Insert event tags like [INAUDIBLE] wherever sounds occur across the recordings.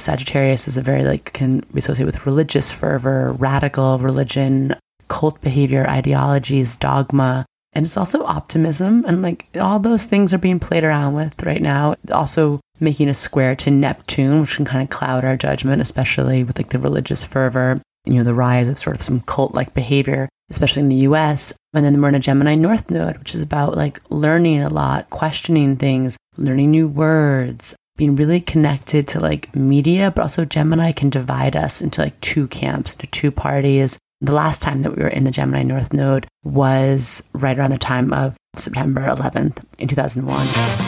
Sagittarius is a very like can be associated with religious fervor, radical religion, cult behavior, ideologies, dogma, and it's also optimism and like all those things are being played around with right now. Also making a square to Neptune, which can kind of cloud our judgment, especially with like the religious fervor, you know, the rise of sort of some cult like behavior, especially in the US. And then we're in a Gemini North Node, which is about like learning a lot, questioning things, learning new words, being really connected to like media, but also Gemini can divide us into like two camps, into two parties. The last time that we were in the Gemini North Node was right around the time of September 11th in 2001.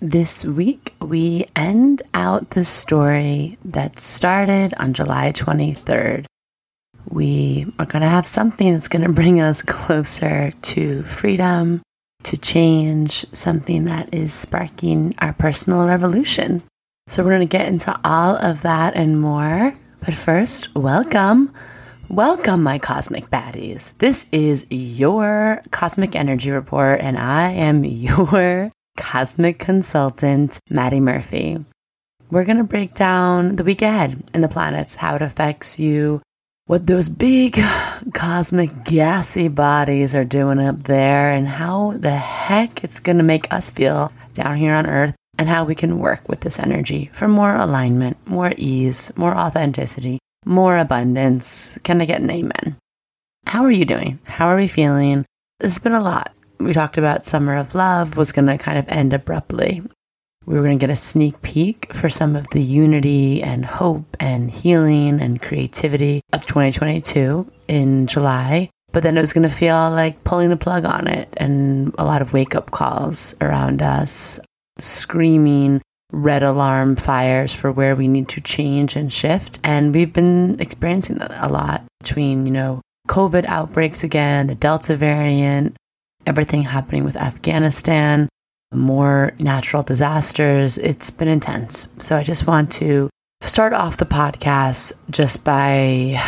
This week, we end out the story that started on July 23rd. We are going to have something that's going to bring us closer to freedom, to change, something that is sparking our personal revolution. So, we're going to get into all of that and more. But first, welcome. Welcome, my cosmic baddies. This is your cosmic energy report, and I am [LAUGHS] your cosmic consultant, Madi Murphy. We're going to break down the week ahead in the planets, how it affects you, what those big [SIGHS] cosmic gassy bodies are doing up there, and how the heck it's going to make us feel down here on Earth, and how we can work with this energy for more alignment, more ease, more authenticity, more abundance. Can I get an amen? How are you doing? How are we feeling? It's been a lot we talked about Summer of Love was going to kind of end abruptly. We were going to get a sneak peek for some of the unity and hope and healing and creativity of 2022 in July. But then it was going to feel like pulling the plug on it and a lot of wake up calls around us, screaming red alarm fires for where we need to change and shift. And we've been experiencing that a lot between, you know, COVID outbreaks again, the Delta variant, everything happening with Afghanistan, more natural disasters. It's been intense. So I just want to start off the podcast just by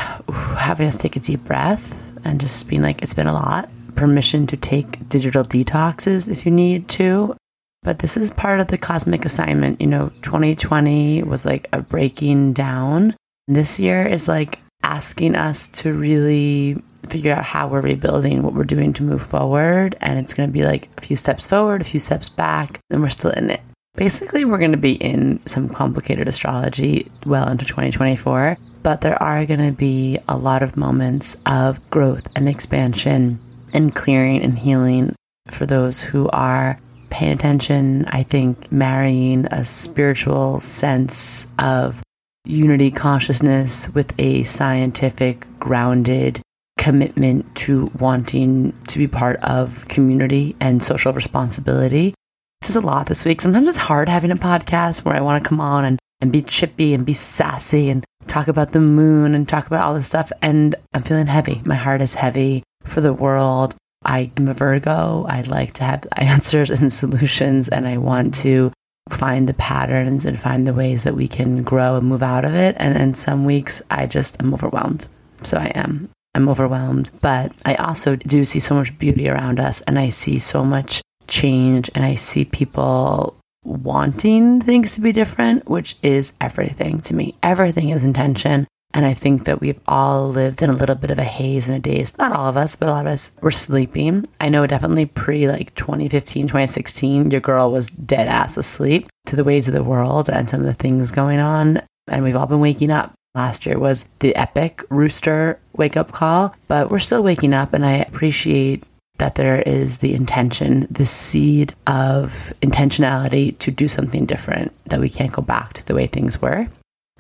having us take a deep breath and just being like, it's been a lot. Permission to take digital detoxes if you need to. But this is part of the cosmic assignment. You know, 2020 was like a breaking down. This year is like asking us to really figure out how we're rebuilding, what we're doing to move forward. And it's going to be like a few steps forward, a few steps back, and we're still in it. Basically, we're going to be in some complicated astrology well into 2024, but there are going to be a lot of moments of growth and expansion and clearing and healing for those who are paying attention. I think marrying a spiritual sense of unity consciousness with a scientific, grounded commitment to wanting to be part of community and social responsibility. There's a lot this week. Sometimes it's hard having a podcast where I want to come on and, and be chippy and be sassy and talk about the moon and talk about all this stuff. And I'm feeling heavy. My heart is heavy for the world. I am a Virgo. I like to have [LAUGHS] answers and solutions, and I want to find the patterns and find the ways that we can grow and move out of it. And then some weeks I just am overwhelmed. So I am. I'm overwhelmed. But I also do see so much beauty around us and I see so much change and I see people wanting things to be different, which is everything to me. Everything is intention. And I think that we've all lived in a little bit of a haze and a daze. Not all of us, but a lot of us were sleeping. I know definitely pre like 2015, 2016, your girl was dead ass asleep to the ways of the world and some of the things going on. And we've all been waking up last year was the epic rooster wake up call, but we're still waking up and I appreciate that there is the intention, the seed of intentionality to do something different, that we can't go back to the way things were.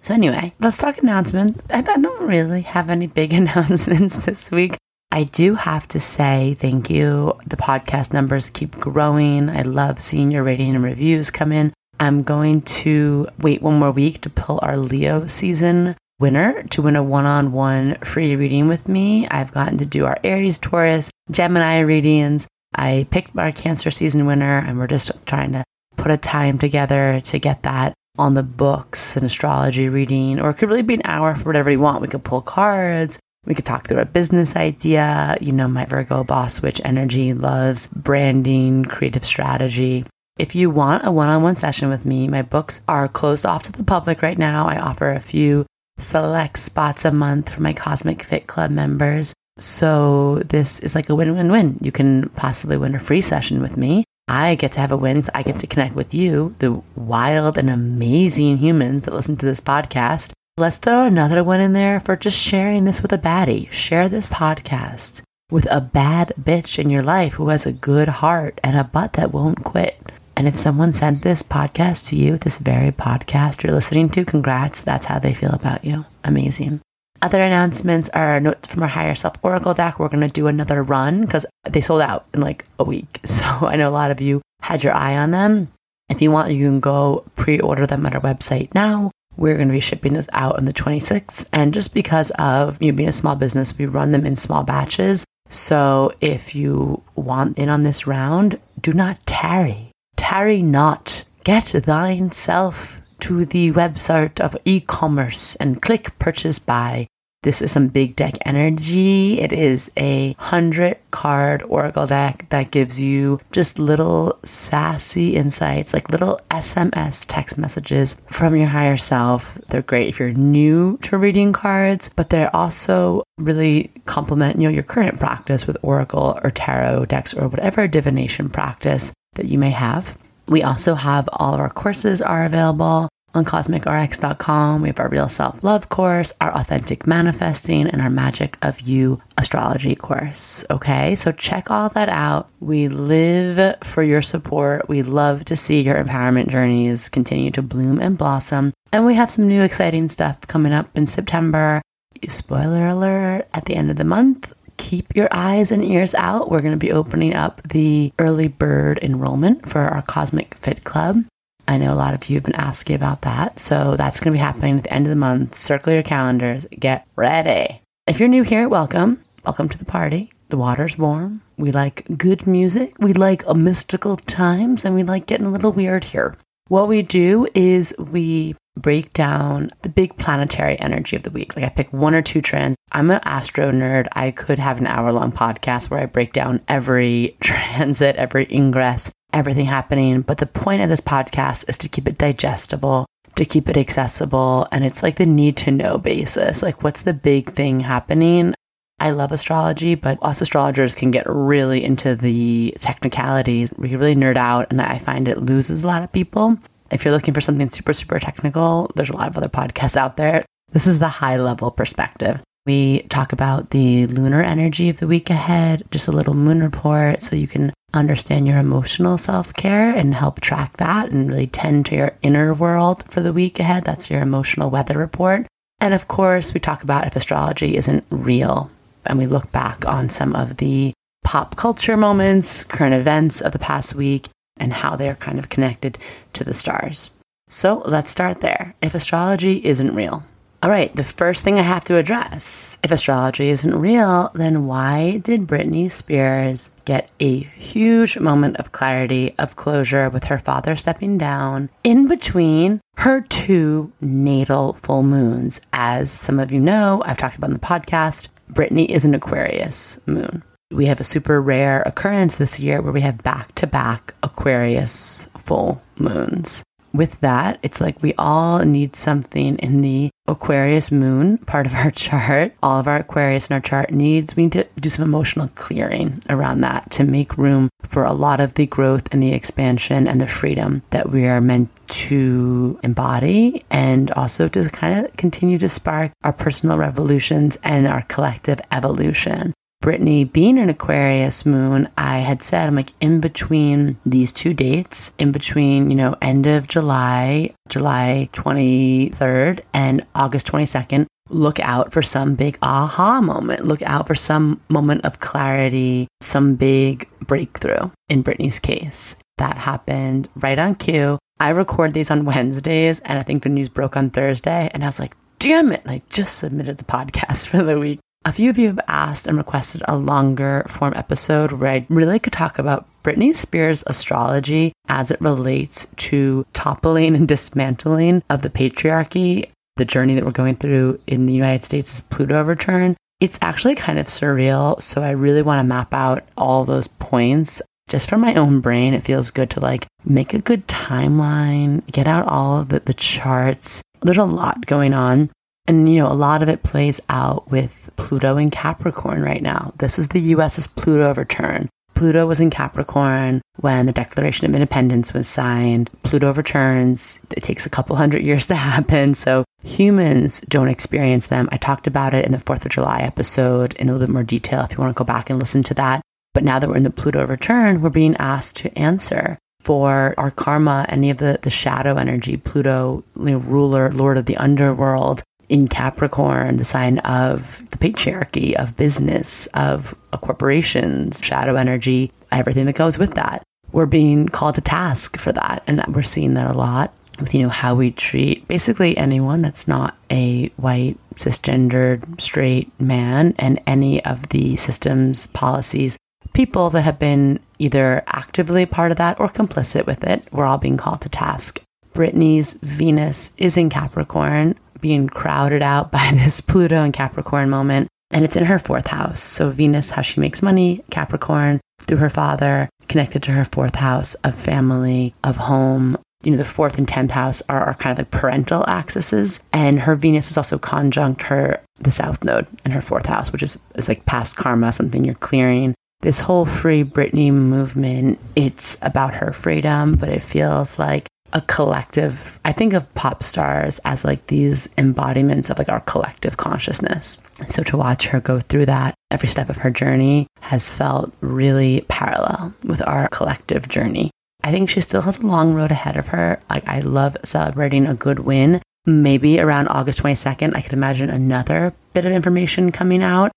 So, anyway, let's talk announcement. I don't really have any big [LAUGHS] announcements this week. I do have to say thank you. The podcast numbers keep growing. I love seeing your rating and reviews come in. I'm going to wait one more week to pull our Leo season winner to win a one on one free reading with me. I've gotten to do our Aries, Taurus, Gemini readings. I picked our Cancer season winner, and we're just trying to put a time together to get that on the books, an astrology reading, or it could really be an hour for whatever you want. We could pull cards. We could talk through a business idea. You know, my Virgo boss switch energy loves branding, creative strategy. If you want a one on one session with me, my books are closed off to the public right now. I offer a few select spots a month for my Cosmic Fit Club members. So this is like a win win win. You can possibly win a free session with me. I get to have a win. I get to connect with you, the wild and amazing humans that listen to this podcast. Let's throw another one in there for just sharing this with a baddie. Share this podcast with a bad bitch in your life who has a good heart and a butt that won't quit. And if someone sent this podcast to you, this very podcast you're listening to, congrats. That's how they feel about you. Amazing. Other announcements are notes from our higher self oracle deck. We're going to do another run because they sold out in like a week. [LAUGHS] So I know a lot of you had your eye on them. If you want, you can go pre order them at our website now. We're going to be shipping those out on the 26th. And just because of you being a small business, we run them in small batches. So if you want in on this round, do not tarry tarry not, get thine self to the website of e-commerce and click purchase buy. This is some big deck energy. It is a hundred card oracle deck that gives you just little sassy insights, like little SMS text messages from your higher self. They're great if you're new to reading cards, but they're also really complement, you know, your current practice with oracle or tarot decks or whatever divination practice that you may have. We also have all of our courses are available on cosmicrx.com. We have our real self love course, our authentic manifesting, and our magic of you astrology course. Okay, so check all that out. We live for your support. We love to see your empowerment journeys continue to bloom and blossom. And we have some new exciting stuff coming up in September. Spoiler alert at the end of the month, keep your eyes and ears out. We're going to be opening up the early bird enrollment for our Cosmic Fit Club. I know a lot of you have been asking about that. So that's going to be happening at the end of the month. Circle your calendars. Get ready. If you're new here, welcome. Welcome to the party. The water's warm. We like good music. We like mystical times and we like getting a little weird here. What we do is we break down the big planetary energy of the week. Like I pick one or two trends. I'm an astro nerd. I could have an hour long podcast where I break down every [LAUGHS] transit, every ingress, everything happening. But the point of this podcast is to keep it digestible, to keep it accessible. And it's like the need to know basis. Like, what's the big thing happening? I love astrology, but us astrologers can get really into the technicalities. We really nerd out, and I find it loses a lot of people. If you're looking for something super, super technical, there's a lot of other podcasts out there. This is the high level perspective. We talk about the lunar energy of the week ahead, just a little moon report so you can understand your emotional self care and help track that and really tend to your inner world for the week ahead. That's your emotional weather report. And of course, we talk about if astrology isn't real and we look back on some of the pop culture moments, current events of the past week, and how they're kind of connected to the stars. So let's start there. If astrology isn't real. All right, the first thing I have to address if astrology isn't real, then why did Britney Spears get a huge moment of clarity, of closure with her father stepping down in between her two natal full moons? As some of you know, I've talked about in the podcast, Britney is an Aquarius moon. We have a super rare occurrence this year where we have back to back Aquarius full moons. With that, it's like we all need something in the Aquarius moon part of our [LAUGHS] chart. All of our Aquarius in our chart needs, we need to do some emotional clearing around that to make room for a lot of the growth and the expansion and the freedom that we are meant to embody and also to kind of continue to spark our personal revolutions and our collective evolution. Britney being an Aquarius moon, I had said, I'm like in between these two dates, in between, you know, end of July, July 23rd and August 22nd, look out for some big aha moment. Look out for some moment of clarity, some big breakthrough in Britney's case. That happened right on cue. I record these on Wednesdays, and I think the news broke on Thursday. And I was like, damn it. And I just submitted the podcast [LAUGHS] for the week. A few of you have asked and requested a longer form episode where I really could talk about Britney Spears' astrology as it relates to toppling and [LAUGHS] dismantling of the patriarchy the journey that we're going through in the United States is Pluto return. It's actually kind of surreal. So I really want to map out all those points. Just for my own brain, it feels good to like make a good timeline, get out all of the, the charts. There's a lot going on. And, you know, a lot of it plays out with Pluto in Capricorn right now. This is the US's Pluto return. Pluto was in Capricorn when the Declaration of Independence was signed. Pluto returns. It takes a couple hundred years to [LAUGHS] happen. So humans don't experience them. I talked about it in the 4th of July episode in a little bit more detail if you want to go back and listen to that. But now that we're in the Pluto return, we're being asked to answer for our karma, any of the, the shadow energy, Pluto, you know, ruler, lord of the underworld, in Capricorn, the sign of the patriarchy, of business, of corporations, shadow energy, everything that goes with that. We're being called to task for that. And we're seeing that a lot with, you know, how we treat basically anyone that's not a white, cisgendered, straight man and any of the systems, policies, people that have been either actively part of that or complicit with it. We're all being called to task. Britney's Venus is in Capricorn being crowded out by [LAUGHS] this Pluto and Capricorn moment. And it's in her fourth house. So Venus, how she makes money, Capricorn, through her father, connected to her fourth house of family, of home. You know, the fourth and tenth house are, are kind of like parental axes. And her Venus is also conjunct her the south node in her fourth house, which is, is like past karma, something you're clearing. This whole free Britney movement, it's about her freedom, but it feels like a collective i think of pop stars as like these embodiments of like our collective consciousness. So to watch her go through that every step of her journey has felt really parallel with our collective journey. I think she still has a long road ahead of her. Like i love celebrating a good win. Maybe around august 22nd i could imagine another bit of information coming out.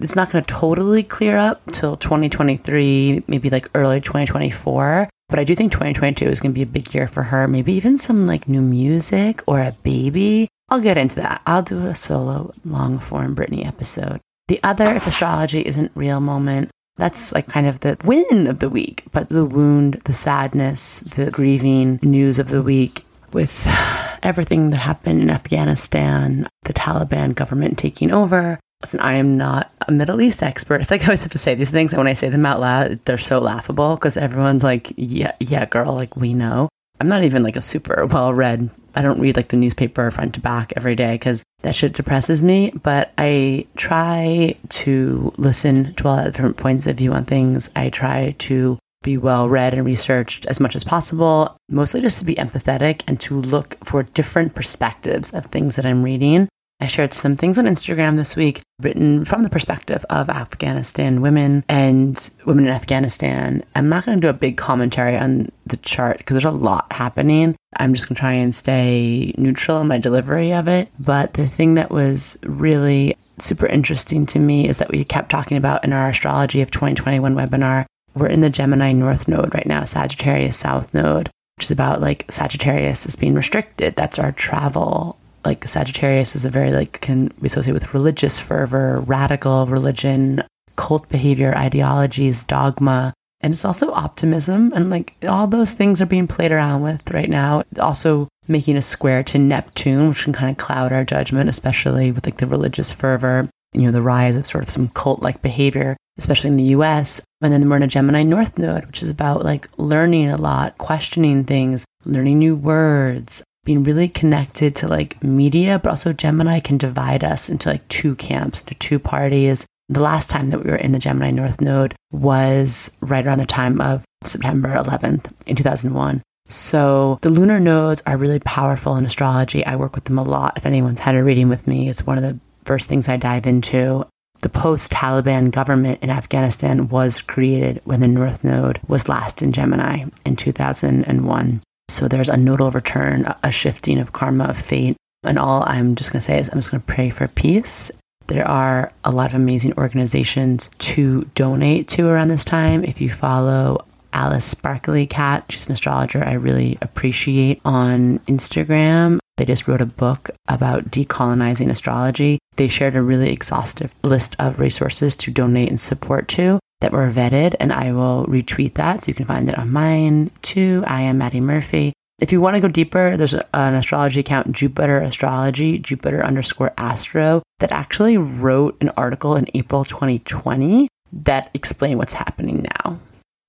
It's not going to totally clear up till 2023 maybe like early 2024 but I do think 2022 is going to be a big year for her. Maybe even some like new music or a baby. I'll get into that. I'll do a solo long form Britney episode. The other, if astrology isn't real moment, that's like kind of the win of the week. But the wound, the sadness, the grieving news of the week with everything that happened in Afghanistan, the Taliban government taking over, Listen, I am not a Middle East expert. I I always have to say these things, and when I say them out loud, they're so laughable because everyone's like, "Yeah, yeah, girl, like we know." I'm not even like a super well read. I don't read like the newspaper front to back every day because that shit depresses me. But I try to listen to all the different points of view on things. I try to be well read and researched as much as possible, mostly just to be empathetic and to look for different perspectives of things that I'm reading. I shared some things on Instagram this week written from the perspective of Afghanistan women and women in Afghanistan. I'm not going to do a big commentary on the chart because there's a lot happening. I'm just going to try and stay neutral in my delivery of it. But the thing that was really super interesting to me is that we kept talking about in our astrology of 2021 webinar. We're in the Gemini North node right now, Sagittarius South node, which is about like Sagittarius is being restricted. That's our travel like Sagittarius is a very like can be associated with religious fervor, radical religion, cult behavior, ideologies, dogma, and it's also optimism and like all those things are being played around with right now. Also making a square to Neptune, which can kind of cloud our judgment, especially with like the religious fervor, you know, the rise of sort of some cult like behavior, especially in the US. And then we're in a Gemini North node, which is about like learning a lot, questioning things, learning new words, being really connected to like media, but also Gemini can divide us into like two camps, to two parties. The last time that we were in the Gemini North Node was right around the time of September 11th in 2001. So the lunar nodes are really powerful in astrology. I work with them a lot. If anyone's had a reading with me, it's one of the first things I dive into. The post Taliban government in Afghanistan was created when the North Node was last in Gemini in 2001. So there's a nodal return, a shifting of karma, of fate. And all I'm just going to say is I'm just going to pray for peace. There are a lot of amazing organizations to donate to around this time. If you follow Alice Sparkly Kat, she's an astrologer I really appreciate on Instagram. They just wrote a book about decolonizing astrology. They shared a really exhaustive list of resources to donate and support to that were vetted, and I will retweet that so you can find it on mine too. I am Madi Murphy. If you want to go deeper, there's an astrology account, Jupiter Astrology, Jupiter underscore Astro, that actually wrote an article in April 2020 that explained what's happening now.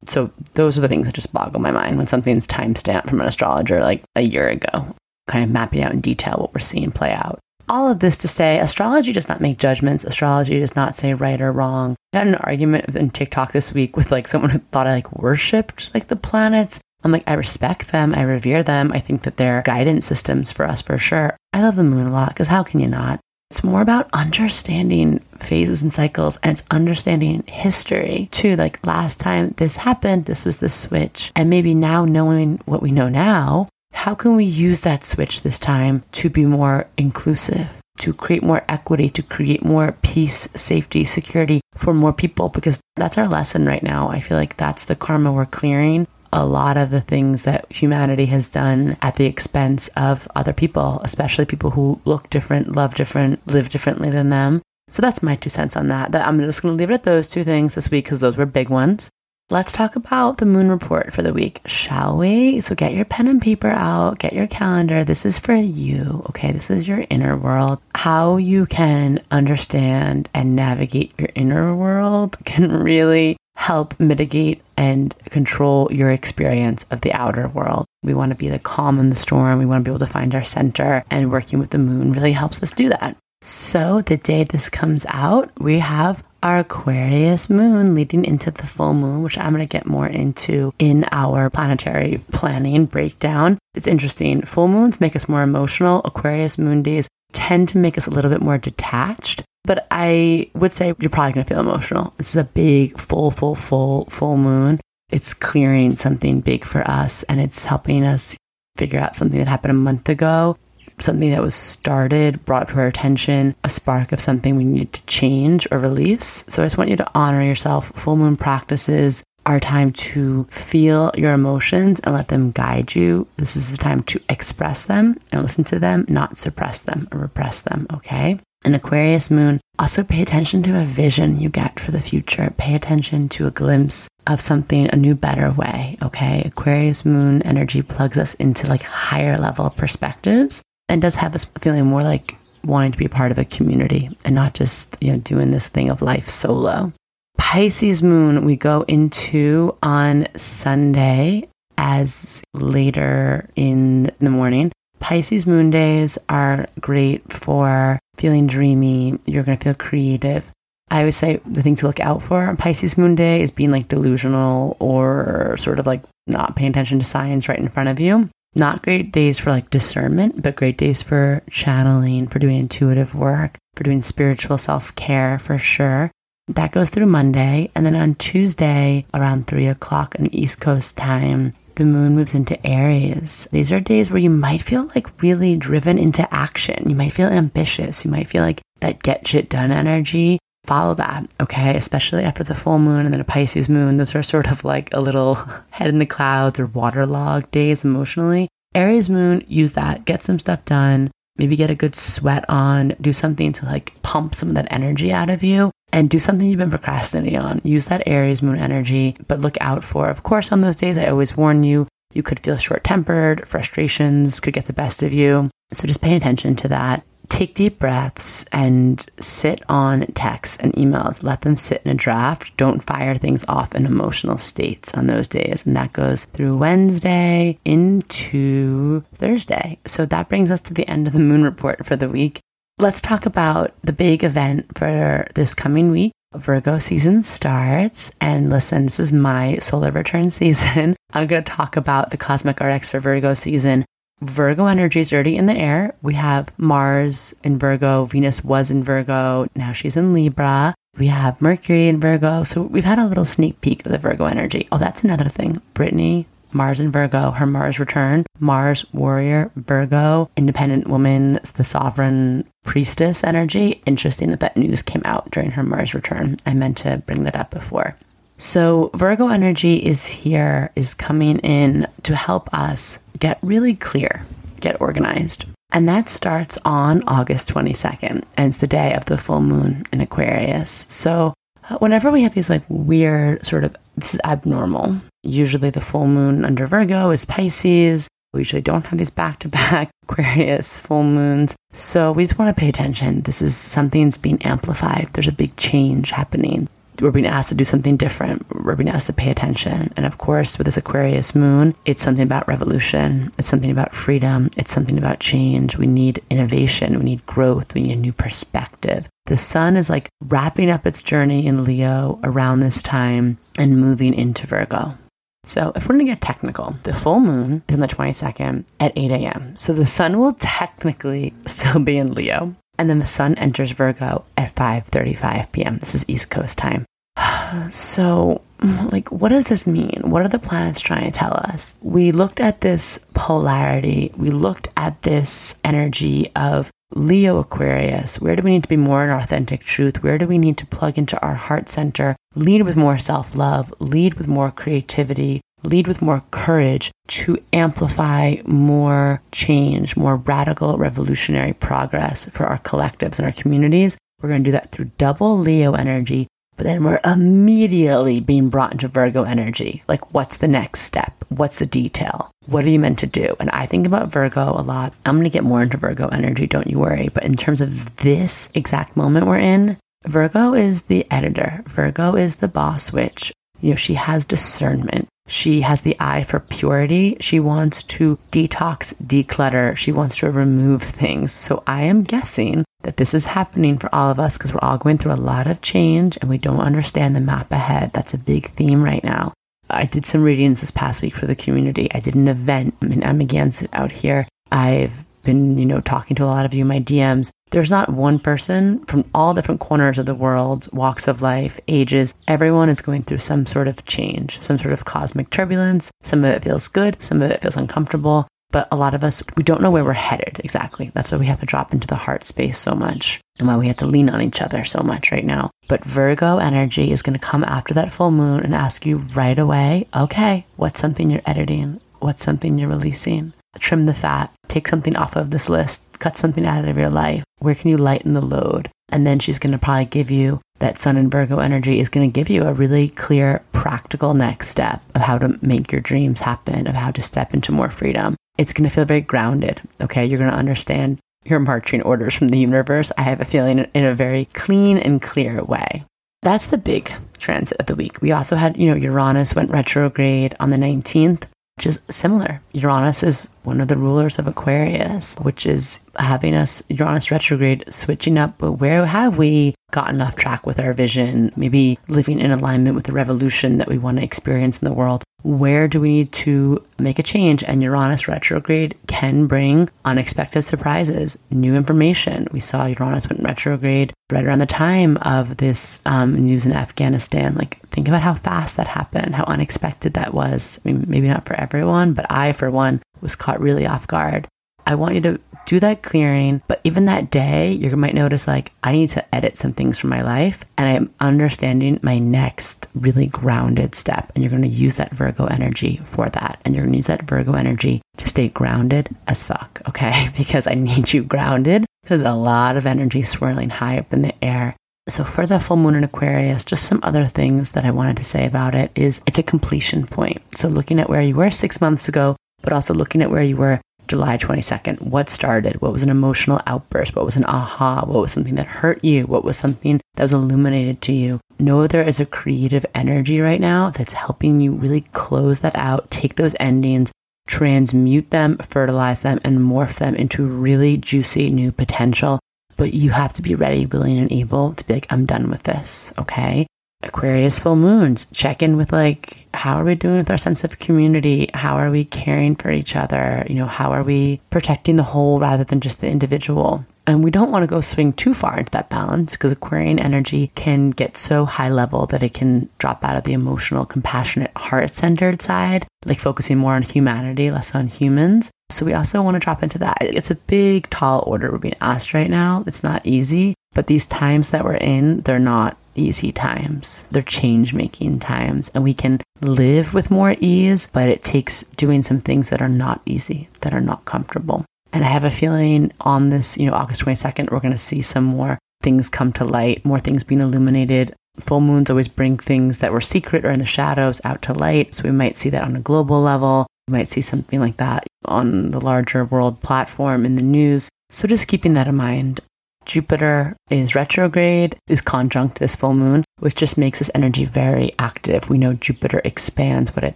So those are the things that just boggle my mind when something's timestamped from an astrologer like a year ago, kind of mapping out in detail what we're seeing play out. All of this to say, astrology does not make judgments. Astrology does not say right or wrong. I had an argument in TikTok this week with like someone who thought I like worshipped like the planets. I'm like, I respect them. I revere them. I think that they're guidance systems for us for sure. I love the moon a lot because how can you not? It's more about understanding phases and cycles and it's understanding history too. Like last time this happened, this was the switch. And maybe now knowing what we know now, how can we use that switch this time to be more inclusive? To create more equity, to create more peace, safety, security for more people, because that's our lesson right now. I feel like that's the karma we're clearing a lot of the things that humanity has done at the expense of other people, especially people who look different, love different, live differently than them. So that's my two cents on that. I'm just going to leave it at those two things this week because those were big ones. Let's talk about the moon report for the week, shall we? So get your pen and paper out, get your calendar. This is for you, okay? This is your inner world. How you can understand and navigate your inner world [LAUGHS] can really help mitigate and control your experience of the outer world. We want to be the calm in the storm. We want to be able to find our center, and working with the moon really helps us do that. So, the day this comes out, we have our Aquarius moon leading into the full moon, which I'm going to get more into in our planetary planning breakdown. It's interesting. Full moons make us more emotional. Aquarius moon days tend to make us a little bit more detached. But I would say you're probably going to feel emotional. This is a big, full, full, full, full moon. It's clearing something big for us and it's helping us figure out something that happened a month ago, something that was started, brought to our attention, a spark of something we need to change or release. So I just want you to honor yourself. Full moon practices are time to feel your emotions and let them guide you. This is the time to express them and listen to them, not suppress them or repress them, okay? An Aquarius moon, also pay attention to a vision you get for the future. Pay attention to a glimpse of something, a new, better way. Okay. Aquarius moon energy plugs us into like higher level perspectives and does have us feeling more like wanting to be part of a community and not just, you know, doing this thing of life solo. Pisces moon, we go into on Sunday as later in the morning. Pisces moon days are great for feeling dreamy. You're going to feel creative. I would say the thing to look out for on Pisces moon day is being like delusional or sort of like not paying attention to signs right in front of you. Not great days for like discernment, but great days for channeling, for doing intuitive work, for doing spiritual self care for sure. That goes through Monday. And then on Tuesday, around three o'clock in East Coast time, the moon moves into Aries. These are days where you might feel like really driven into action. You might feel ambitious. You might feel like that get shit done energy. Follow that, okay? Especially after the full moon and then a Pisces moon. Those are sort of like a little [LAUGHS] head in the clouds or waterlogged days emotionally. Aries moon, use that. Get some stuff done. Maybe get a good sweat on. Do something to like pump some of that energy out of you and do something you've been procrastinating on. Use that Aries moon energy, but look out for, of course, on those days, I always warn you, you could feel short tempered, frustrations could get the best of you. So just pay attention to that. Take deep breaths and sit on texts and emails. Let them sit in a draft. Don't fire things off in emotional states on those days. And that goes through Wednesday into Thursday. So that brings us to the end of the moon report for the week. Let's talk about the big event for this coming week. Virgo season starts. And listen, this is my solar return [LAUGHS] season. I'm going to talk about the Cosmic RX for Virgo season. Virgo energy is already in the air. We have Mars in Virgo. Venus was in Virgo. Now she's in Libra. We have Mercury in Virgo. So we've had a little sneak peek of the Virgo energy. Oh, that's another thing. Britney, Mars in Virgo, her Mars return, Mars warrior, Virgo, independent woman, the sovereign priestess energy. Interesting that that news came out during her Mars return. I meant to bring that up before. So, Virgo energy is here, is coming in to help us get really clear, get organized. And that starts on August 22nd, and it's the day of the full moon in Aquarius. So, uh, whenever we have these like weird sort of, this is abnormal. Usually, the full moon under Virgo is Pisces. We usually don't have these back to back Aquarius full moons. So, we just want to pay attention. This is something's being amplified. There's a big change happening we're being asked to do something different. We're being asked to pay attention. And of course, with this Aquarius moon, it's something about revolution. It's something about freedom. It's something about change. We need innovation. We need growth. We need a new perspective. The sun is like wrapping up its journey in Leo around this time and moving into Virgo. So, if we're going to get technical, the full moon is on the 22nd at 8 a.m. So, the sun will technically [LAUGHS] still be in Leo. And then the sun enters Virgo at 5:35 p.m. This is East Coast time. [SIGHS] So, like, what does this mean? What are the planets trying to tell us? We looked at this polarity, we looked at this energy of Leo Aquarius. Where do we need to be more in authentic truth? Where do we need to plug into our heart center, lead with more self love, lead with more creativity, lead with more courage to amplify more change, more radical revolutionary progress for our collectives and our communities? We're going to do that through double Leo energy but then we're immediately being brought into Virgo energy. Like, what's the next step? What's the detail? What are you meant to do? And I think about Virgo a lot. I'm going to get more into Virgo energy, don't you worry. But in terms of this exact moment we're in, Virgo is the editor, Virgo is the boss witch. You know, she has discernment. She has the eye for purity. She wants to detox, declutter. She wants to remove things. So I am guessing that this is happening for all of us because we're all going through a lot of change and we don't understand the map ahead. That's a big theme right now. I did some readings this past week for the community. I did an event in Amagansett out here. I've been, you know, talking to a lot of you in my DMs. There's not one person from all different corners of the world, walks of life, ages. Everyone is going through some sort of change, some sort of cosmic turbulence. Some of it feels good, some of it feels uncomfortable but a lot of us, we don't know where we're headed exactly. That's why we have to drop into the heart space so much and why we have to lean on each other so much right now. But Virgo energy is going to come after that full moon and ask you right away, okay, what's something you're editing? What's something you're releasing? Trim the fat, take something off of this list, cut something out of your life. Where can you lighten the load? And then she's going to probably give you that Sun and Virgo energy is going to give you a really clear, practical next step of how to make your dreams happen, of how to step into more freedom it's going to feel very grounded. Okay. You're going to understand your marching orders from the universe. I have a feeling in a very clean and clear way. That's the big transit of the week. We also had, you know, Uranus went retrograde on the 19th, which is similar. Uranus is one of the rulers of Aquarius, which is having us Uranus retrograde switching up. But where have we gotten off track with our vision? Maybe living in alignment with the revolution that we want to experience in the world. Where do we need to make a change? And Uranus retrograde can bring unexpected surprises, new information. We saw Uranus went retrograde right around the time of this um, news in Afghanistan. Like, think about how fast that happened, how unexpected that was. I mean, maybe not for everyone, but I, for one, was caught really off guard. I want you to do that clearing. But even that day, you might notice like, I need to edit some things from my life and I'm understanding my next really grounded step. And you're going to use that Virgo energy for that. And you're going to use that Virgo energy to stay grounded as fuck. Okay. [LAUGHS] Because I need you grounded because a lot of energy swirling high up in the air. So for the full moon in Aquarius, just some other things that I wanted to say about it is it's a completion point. So looking at where you were six months ago, but also looking at where you were July 22nd. What started? What was an emotional outburst? What was an aha? What was something that hurt you? What was something that was illuminated to you? Know there is a creative energy right now that's helping you really close that out, take those endings, transmute them, fertilize them, and morph them into really juicy new potential. But you have to be ready, willing, and able to be like, I'm done with this. Okay. Aquarius full moons, check in with like, how are we doing with our sense of community? How are we caring for each other? You know, how are we protecting the whole rather than just the individual? And we don't want to go swing too far into that balance because Aquarian energy can get so high level that it can drop out of the emotional, compassionate, heart centered side, like focusing more on humanity, less on humans. So we also want to drop into that. It's a big, tall order we're being asked right now. It's not easy, but these times that we're in, they're not easy times. They're change making times, and we can live with more ease, but it takes doing some things that are not easy, that are not comfortable. And I have a feeling on this, you know, August 22nd, we're going to see some more things come to light, more things being illuminated. Full moons always bring things that were secret or in the shadows out to light. So we might see that on a global level. We might see something like that on the larger world platform in the news. So just keeping that in mind. Jupiter is retrograde, is conjunct this full moon, which just makes this energy very active. We know Jupiter expands what it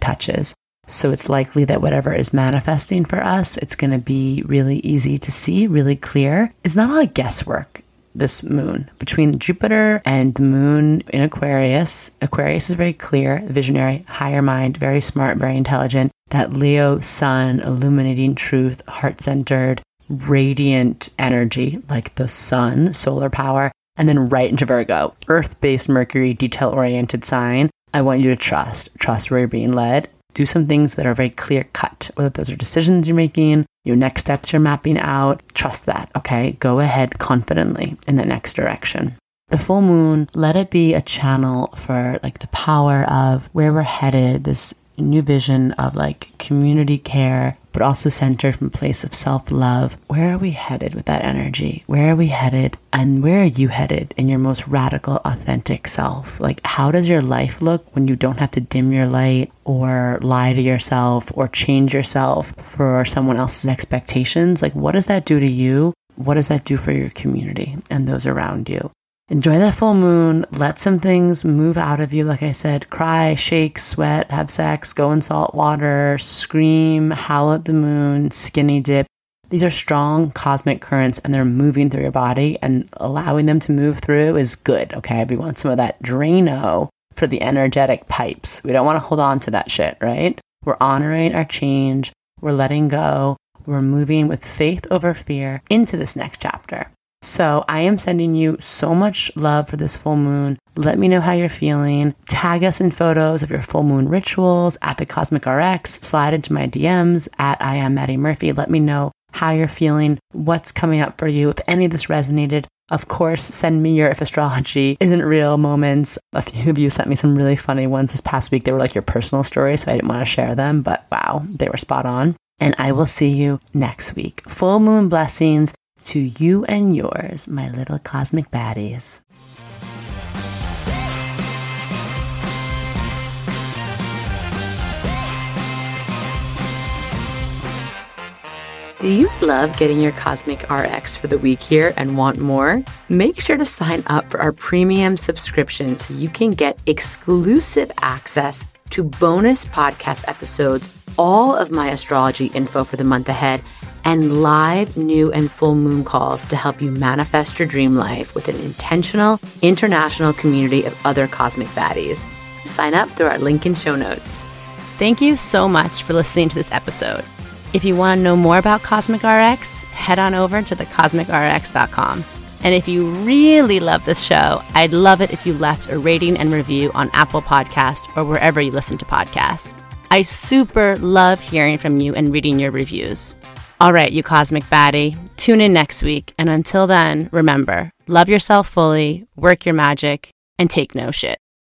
touches. So it's likely that whatever is manifesting for us, it's going to be really easy to see, really clear. It's not a lot of guesswork this moon. Between Jupiter and the moon in Aquarius, Aquarius is very clear, visionary, higher mind, very smart, very intelligent. That Leo sun, illuminating truth, heart centered, radiant energy like the sun, solar power, and then right into Virgo, earth based Mercury, detail oriented sign. I want you to trust, trust where you're being led. Do some things that are very clear cut, whether those are decisions you're making, your next steps you're mapping out. Trust that, okay? Go ahead confidently in the next direction. The full moon, let it be a channel for like the power of where we're headed, this new vision of like community care, but also centered from a place of self love. Where are we headed with that energy? Where are we headed? And where are you headed in your most radical, authentic self? Like, how does your life look when you don't have to dim your light or lie to yourself or change yourself for someone else's expectations? Like, what does that do to you? What does that do for your community and those around you? Enjoy that full moon. Let some things move out of you. Like I said, cry, shake, sweat, have sex, go in salt water, scream, howl at the moon, skinny dip. These are strong cosmic currents and they're moving through your body and allowing them to move through is good. Okay. We want some of that Drano for the energetic pipes. We don't want to hold on to that shit, right? We're honoring our change. We're letting go. We're moving with faith over fear into this next chapter. So I am sending you so much love for this full moon. Let me know how you're feeling. Tag us in photos of your full moon rituals at the Cosmic RX. Slide into my DMs at I am Madi Murphy. Let me know how you're feeling, what's coming up for you. If any of this resonated, of course, send me your if astrology isn't real moments. A few of you sent me some really funny ones this past week. They were like your personal stories, so I didn't want to share them, but wow, they were spot on. And I will see you next week. Full moon blessings to you and yours, my little cosmic baddies. Do you love getting your Cosmic RX for the week here and want more? Make sure to sign up for our premium subscription so you can get exclusive access to bonus podcast episodes, all of my astrology info for the month ahead and live, new, and full moon calls to help you manifest your dream life with an intentional, international community of other cosmic baddies. Sign up through our link in show notes. Thank you so much for listening to this episode. If you want to know more about Cosmic RX, head on over to thecosmicrx.com. And if you really love this show, I'd love it if you left a rating and review on Apple Podcast or wherever you listen to podcasts. I super love hearing from you and reading your reviews. All right, you cosmic baddie, tune in next week. And until then, remember love yourself fully, work your magic, and take no shit.